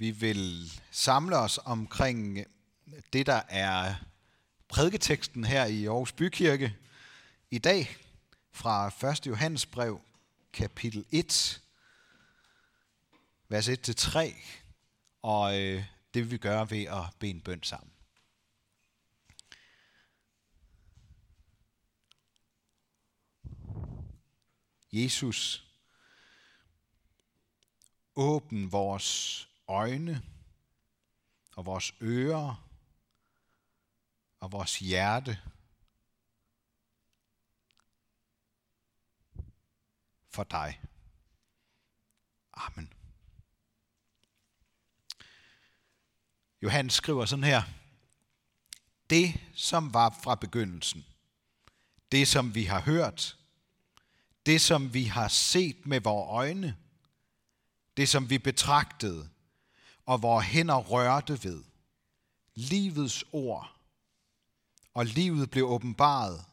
Vi vil samle os omkring det, der er prædiketeksten her i Aarhus Bykirke i dag fra 1. Johannes brev, kapitel 1, vers 1-3, og øh, det vil vi gøre ved at bede en bøn sammen. Jesus, åbn vores øjne og vores ører og vores hjerte for dig. Amen. Johannes skriver sådan her. Det, som var fra begyndelsen, det, som vi har hørt, det, som vi har set med vores øjne, det, som vi betragtede, og vores hænder rørte ved, livets ord, og livet blev åbenbaret,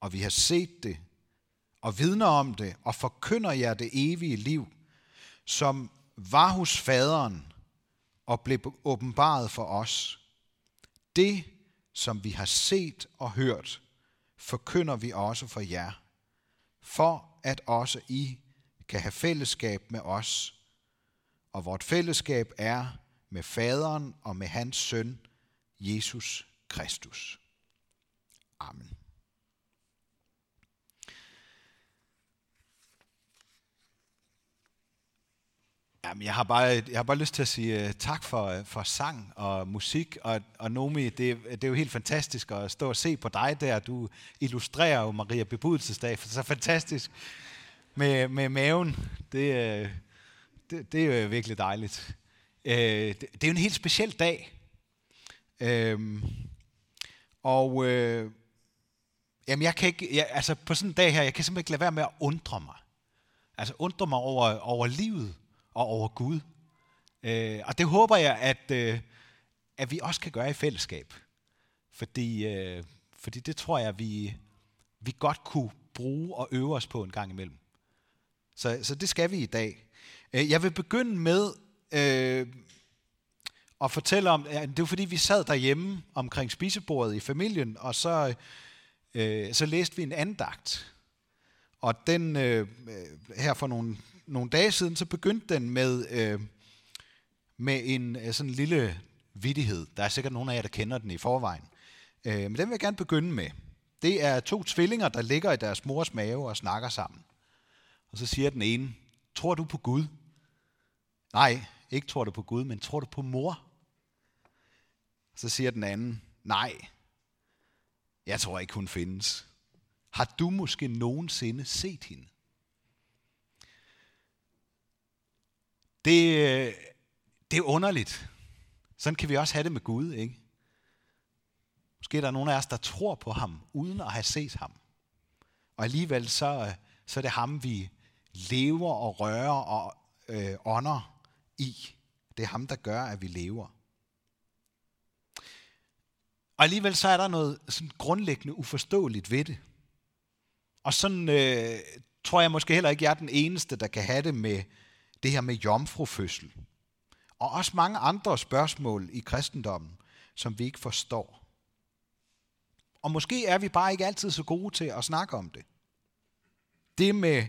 og vi har set det, og vidner om det, og forkynder jer det evige liv, som var hos faderen og blev åbenbaret for os. Det, som vi har set og hørt, forkynder vi også for jer, for at også I kan have fællesskab med os. Og vort fællesskab er med faderen og med hans søn, Jesus Kristus. Amen. Jamen, jeg, har bare, jeg har bare lyst til at sige uh, tak for, øh, for sang og musik. Og, og Nomi, det, det er jo helt fantastisk at stå og se på dig der. Du illustrerer jo Maria Bebudelsesdag, for så fantastisk med, med maven. Det, uh, det, det er jo virkelig dejligt. Øh, det, det er jo en helt speciel dag. Øh, og øh, jamen, jeg kan ikke, jeg, altså på sådan en dag her, jeg kan simpelthen ikke lade være med at undre mig. Altså undre mig over, over livet og over Gud. Øh, og det håber jeg, at, øh, at vi også kan gøre i fællesskab. Fordi, øh, fordi det tror jeg, vi, vi godt kunne bruge og øve os på en gang imellem. Så, så det skal vi i dag. Øh, jeg vil begynde med øh, at fortælle om, ja, det var fordi vi sad derhjemme omkring spisebordet i familien, og så, øh, så læste vi en andagt. Og den øh, her for nogle nogle dage siden, så begyndte den med, øh, med en øh, sådan en lille vidighed. Der er sikkert nogen af jer, der kender den i forvejen. Øh, men den vil jeg gerne begynde med. Det er to tvillinger, der ligger i deres mors mave og snakker sammen. Og så siger den ene, tror du på Gud? Nej, ikke tror du på Gud, men tror du på mor? Så siger den anden, nej, jeg tror ikke, hun findes. Har du måske nogensinde set hende? Det, det er underligt. Sådan kan vi også have det med Gud, ikke? Måske er der nogen af os, der tror på ham, uden at have set ham. Og alligevel så, så er det ham, vi lever og rører og øh, ånder i. Det er ham, der gør, at vi lever. Og alligevel så er der noget sådan grundlæggende uforståeligt ved det. Og sådan øh, tror jeg måske heller ikke, jeg er den eneste, der kan have det med, det her med jomfrufødsel. Og også mange andre spørgsmål i kristendommen, som vi ikke forstår. Og måske er vi bare ikke altid så gode til at snakke om det. Det med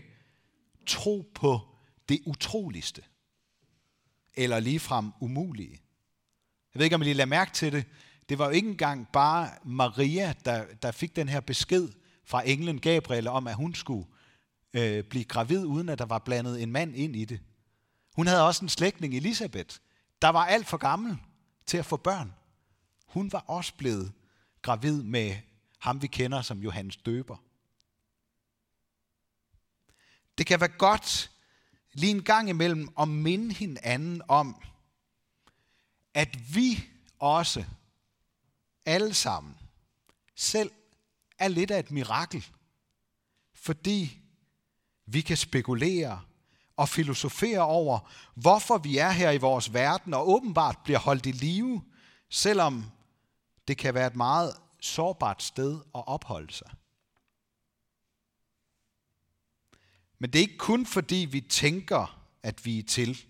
tro på det utroligste. Eller ligefrem umulige. Jeg ved ikke, om I lige lader mærke til det. Det var jo ikke engang bare Maria, der, der fik den her besked fra englen Gabriel om, at hun skulle øh, blive gravid, uden at der var blandet en mand ind i det. Hun havde også en slægtning, Elisabeth, der var alt for gammel til at få børn. Hun var også blevet gravid med ham, vi kender som Johannes Døber. Det kan være godt lige en gang imellem at minde hinanden om, at vi også alle sammen selv er lidt af et mirakel, fordi vi kan spekulere og filosofere over, hvorfor vi er her i vores verden, og åbenbart bliver holdt i live, selvom det kan være et meget sårbart sted at opholde sig. Men det er ikke kun fordi vi tænker, at vi er til.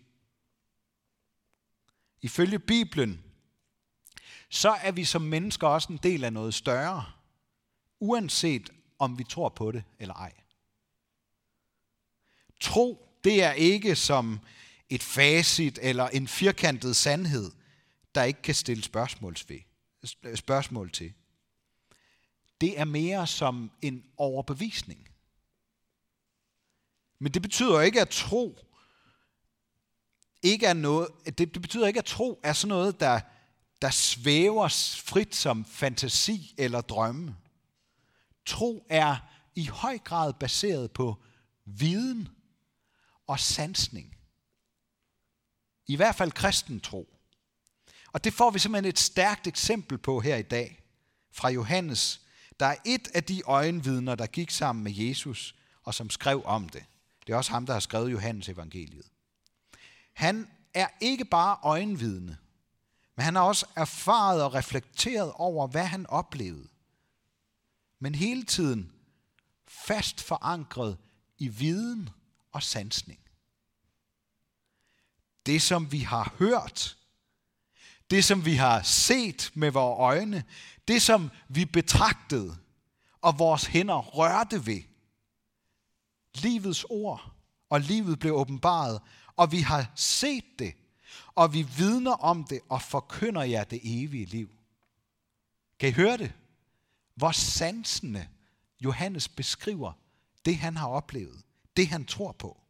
ifølge Bibelen, så er vi som mennesker også en del af noget større, uanset om vi tror på det eller ej. Tro, det er ikke som et facit eller en firkantet sandhed, der ikke kan stille spørgsmål, ved, spørgsmål til. Det er mere som en overbevisning. Men det betyder ikke, at tro ikke er noget, det, det betyder ikke, at tro er sådan noget, der, der svæver frit som fantasi eller drømme. Tro er i høj grad baseret på viden og sansning. I hvert fald kristen tro. Og det får vi simpelthen et stærkt eksempel på her i dag fra Johannes, der er et af de øjenvidner, der gik sammen med Jesus og som skrev om det. Det er også ham, der har skrevet Johannes evangeliet. Han er ikke bare øjenvidne, men han har også erfaret og reflekteret over, hvad han oplevede. Men hele tiden fast forankret i viden og sansning. Det, som vi har hørt, det, som vi har set med vores øjne, det, som vi betragtede, og vores hænder rørte ved. Livets ord, og livet blev åbenbaret, og vi har set det, og vi vidner om det, og forkynder jer det evige liv. Kan I høre det? Hvor sansende Johannes beskriver det, han har oplevet, det han tror på.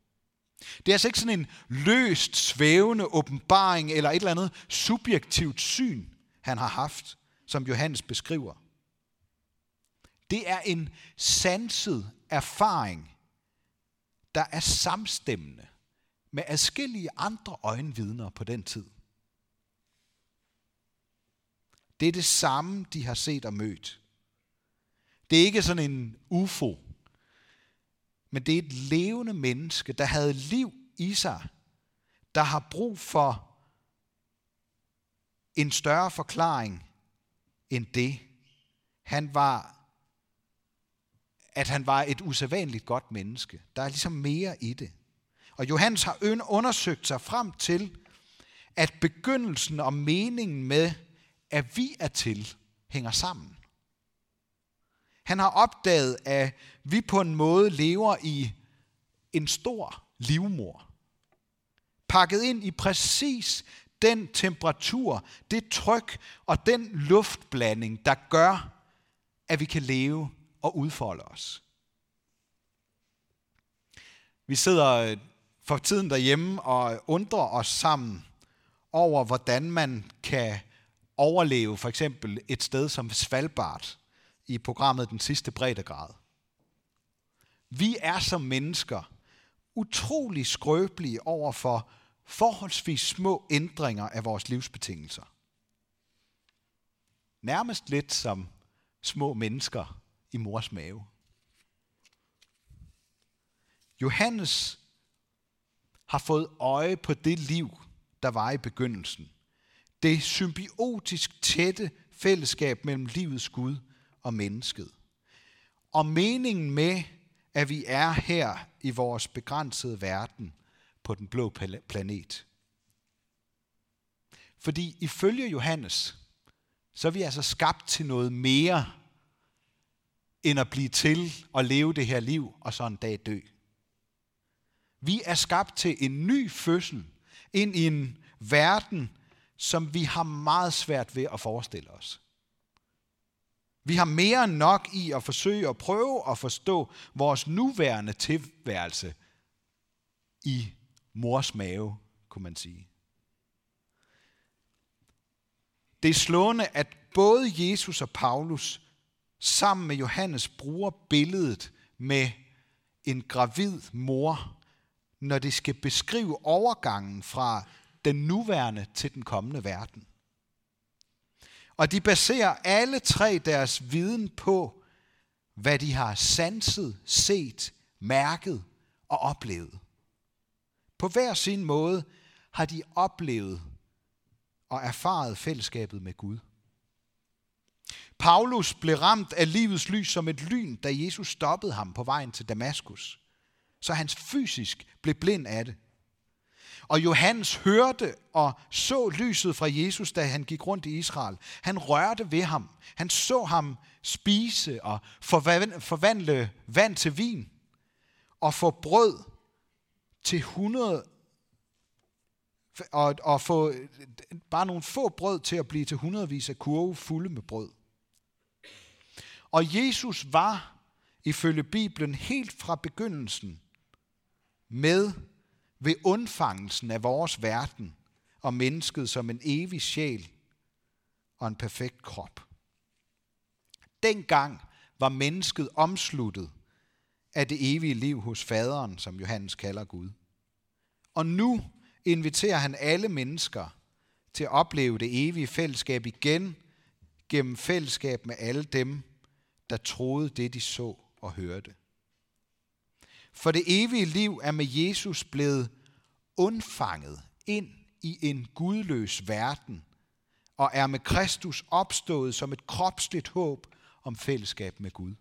Det er altså ikke sådan en løst svævende åbenbaring eller et eller andet subjektivt syn, han har haft, som Johannes beskriver. Det er en sanset erfaring, der er samstemmende med adskillige andre øjenvidner på den tid. Det er det samme, de har set og mødt. Det er ikke sådan en ufo, men det er et levende menneske, der havde liv i sig, der har brug for en større forklaring end det. Han var, at han var et usædvanligt godt menneske. Der er ligesom mere i det. Og Johannes har undersøgt sig frem til, at begyndelsen og meningen med, at vi er til, hænger sammen. Han har opdaget, at vi på en måde lever i en stor livmor. Pakket ind i præcis den temperatur, det tryk og den luftblanding, der gør, at vi kan leve og udfolde os. Vi sidder øh, for tiden derhjemme og undrer os sammen over, hvordan man kan overleve for eksempel et sted som Svalbard i programmet Den sidste breddegrad. Vi er som mennesker utrolig skrøbelige over for forholdsvis små ændringer af vores livsbetingelser. Nærmest lidt som små mennesker i mors mave. Johannes har fået øje på det liv, der var i begyndelsen. Det symbiotisk tætte fællesskab mellem livets Gud og mennesket. Og meningen med, at vi er her i vores begrænsede verden på den blå planet. Fordi ifølge Johannes, så er vi altså skabt til noget mere, end at blive til og leve det her liv, og så en dag dø. Vi er skabt til en ny fødsel ind i en verden, som vi har meget svært ved at forestille os. Vi har mere end nok i at forsøge at prøve at forstå vores nuværende tilværelse i mors mave, kunne man sige. Det er slående, at både Jesus og Paulus sammen med Johannes bruger billedet med en gravid mor, når de skal beskrive overgangen fra den nuværende til den kommende verden. Og de baserer alle tre deres viden på, hvad de har sanset, set, mærket og oplevet. På hver sin måde har de oplevet og erfaret fællesskabet med Gud. Paulus blev ramt af livets lys som et lyn, da Jesus stoppede ham på vejen til Damaskus. Så hans fysisk blev blind af det. Og Johannes hørte og så lyset fra Jesus, da han gik rundt i Israel. Han rørte ved ham. Han så ham spise og forvandle vand til vin og få brød til 100 og, og få bare nogle få brød til at blive til hundredvis af kurve fulde med brød. Og Jesus var ifølge Bibelen helt fra begyndelsen med ved undfangelsen af vores verden og mennesket som en evig sjæl og en perfekt krop. Dengang var mennesket omsluttet af det evige liv hos faderen, som Johannes kalder Gud. Og nu inviterer han alle mennesker til at opleve det evige fællesskab igen gennem fællesskab med alle dem, der troede det, de så og hørte. For det evige liv er med Jesus blevet undfanget ind i en gudløs verden og er med Kristus opstået som et kropsligt håb om fællesskab med Gud.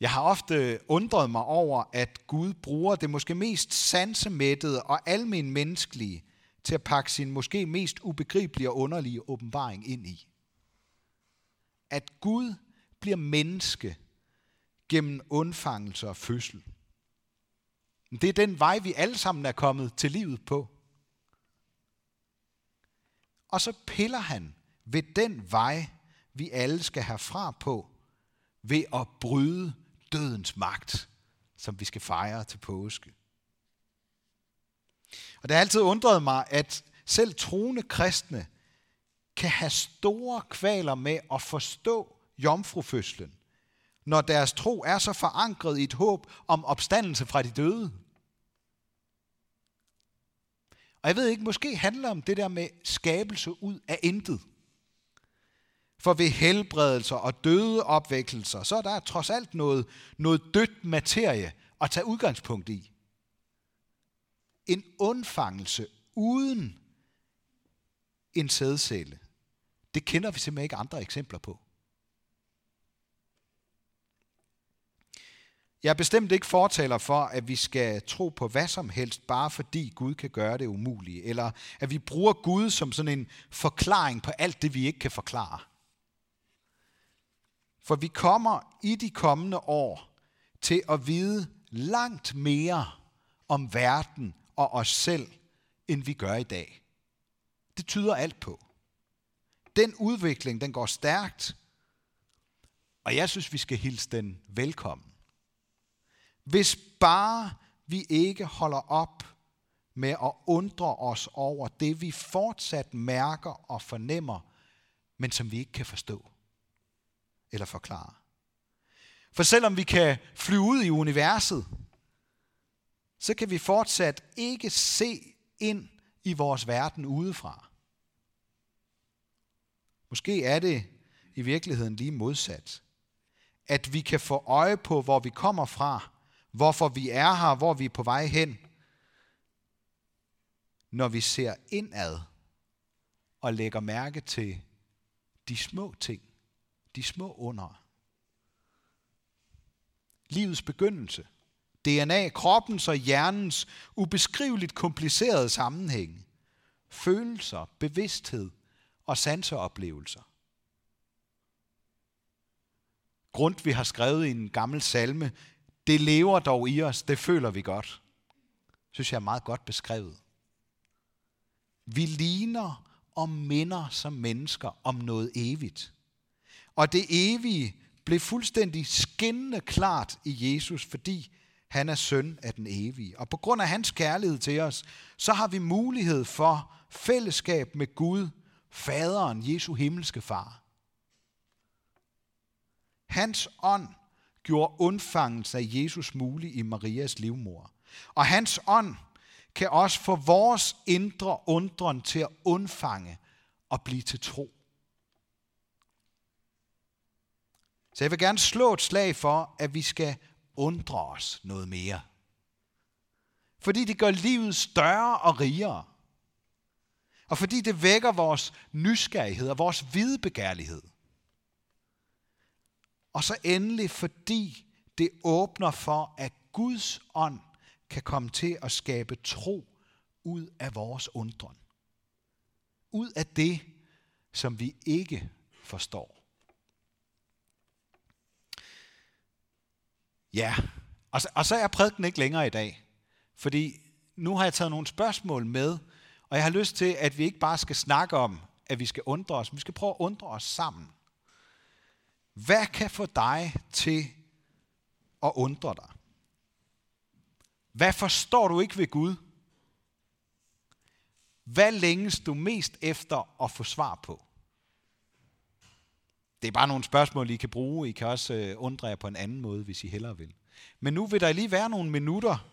Jeg har ofte undret mig over, at Gud bruger det måske mest sansemættede og almen menneskelige til at pakke sin måske mest ubegribelige og underlige åbenbaring ind i. At Gud bliver menneske gennem undfangelse og fødsel. Det er den vej, vi alle sammen er kommet til livet på. Og så piller han ved den vej, vi alle skal herfra på, ved at bryde dødens magt, som vi skal fejre til påske. Og det har altid undret mig, at selv troende kristne kan have store kvaler med at forstå jomfrufødslen, når deres tro er så forankret i et håb om opstandelse fra de døde. Og jeg ved ikke, måske handler om det der med skabelse ud af intet. For ved helbredelser og døde opvækkelser, så er der trods alt noget, noget dødt materie at tage udgangspunkt i. En undfangelse uden en sædcelle, det kender vi simpelthen ikke andre eksempler på. Jeg er bestemt ikke fortaler for, at vi skal tro på hvad som helst, bare fordi Gud kan gøre det umulige, eller at vi bruger Gud som sådan en forklaring på alt det, vi ikke kan forklare. For vi kommer i de kommende år til at vide langt mere om verden og os selv, end vi gør i dag. Det tyder alt på. Den udvikling, den går stærkt, og jeg synes, vi skal hilse den velkommen. Hvis bare vi ikke holder op med at undre os over det, vi fortsat mærker og fornemmer, men som vi ikke kan forstå eller forklare. For selvom vi kan flyve ud i universet, så kan vi fortsat ikke se ind i vores verden udefra. Måske er det i virkeligheden lige modsat. At vi kan få øje på, hvor vi kommer fra, hvorfor vi er her, hvor vi er på vej hen, når vi ser indad og lægger mærke til de små ting, de små under. Livets begyndelse. DNA, kroppens og hjernens ubeskriveligt komplicerede sammenhæng. Følelser, bevidsthed og sanseoplevelser. Grund vi har skrevet i en gammel salme, det lever dog i os, det føler vi godt. Synes jeg er meget godt beskrevet. Vi ligner og minder som mennesker om noget evigt. Og det evige blev fuldstændig skinnende klart i Jesus, fordi han er søn af den evige. Og på grund af hans kærlighed til os, så har vi mulighed for fællesskab med Gud, faderen, Jesu himmelske far. Hans ånd gjorde undfangelsen af Jesus mulig i Marias livmor. Og hans ånd kan også få vores indre undren til at undfange og blive til tro. Så jeg vil gerne slå et slag for, at vi skal undre os noget mere. Fordi det gør livet større og rigere. Og fordi det vækker vores nysgerrighed og vores videbegærlighed. Og så endelig fordi det åbner for, at Guds ånd kan komme til at skabe tro ud af vores undren. Ud af det, som vi ikke forstår. Ja, og så, og så er prædiken ikke længere i dag. Fordi nu har jeg taget nogle spørgsmål med, og jeg har lyst til, at vi ikke bare skal snakke om, at vi skal undre os, men vi skal prøve at undre os sammen. Hvad kan få dig til at undre dig? Hvad forstår du ikke ved Gud? Hvad længes du mest efter at få svar på? Det er bare nogle spørgsmål, I kan bruge. I kan også øh, undre jer på en anden måde, hvis I hellere vil. Men nu vil der lige være nogle minutter,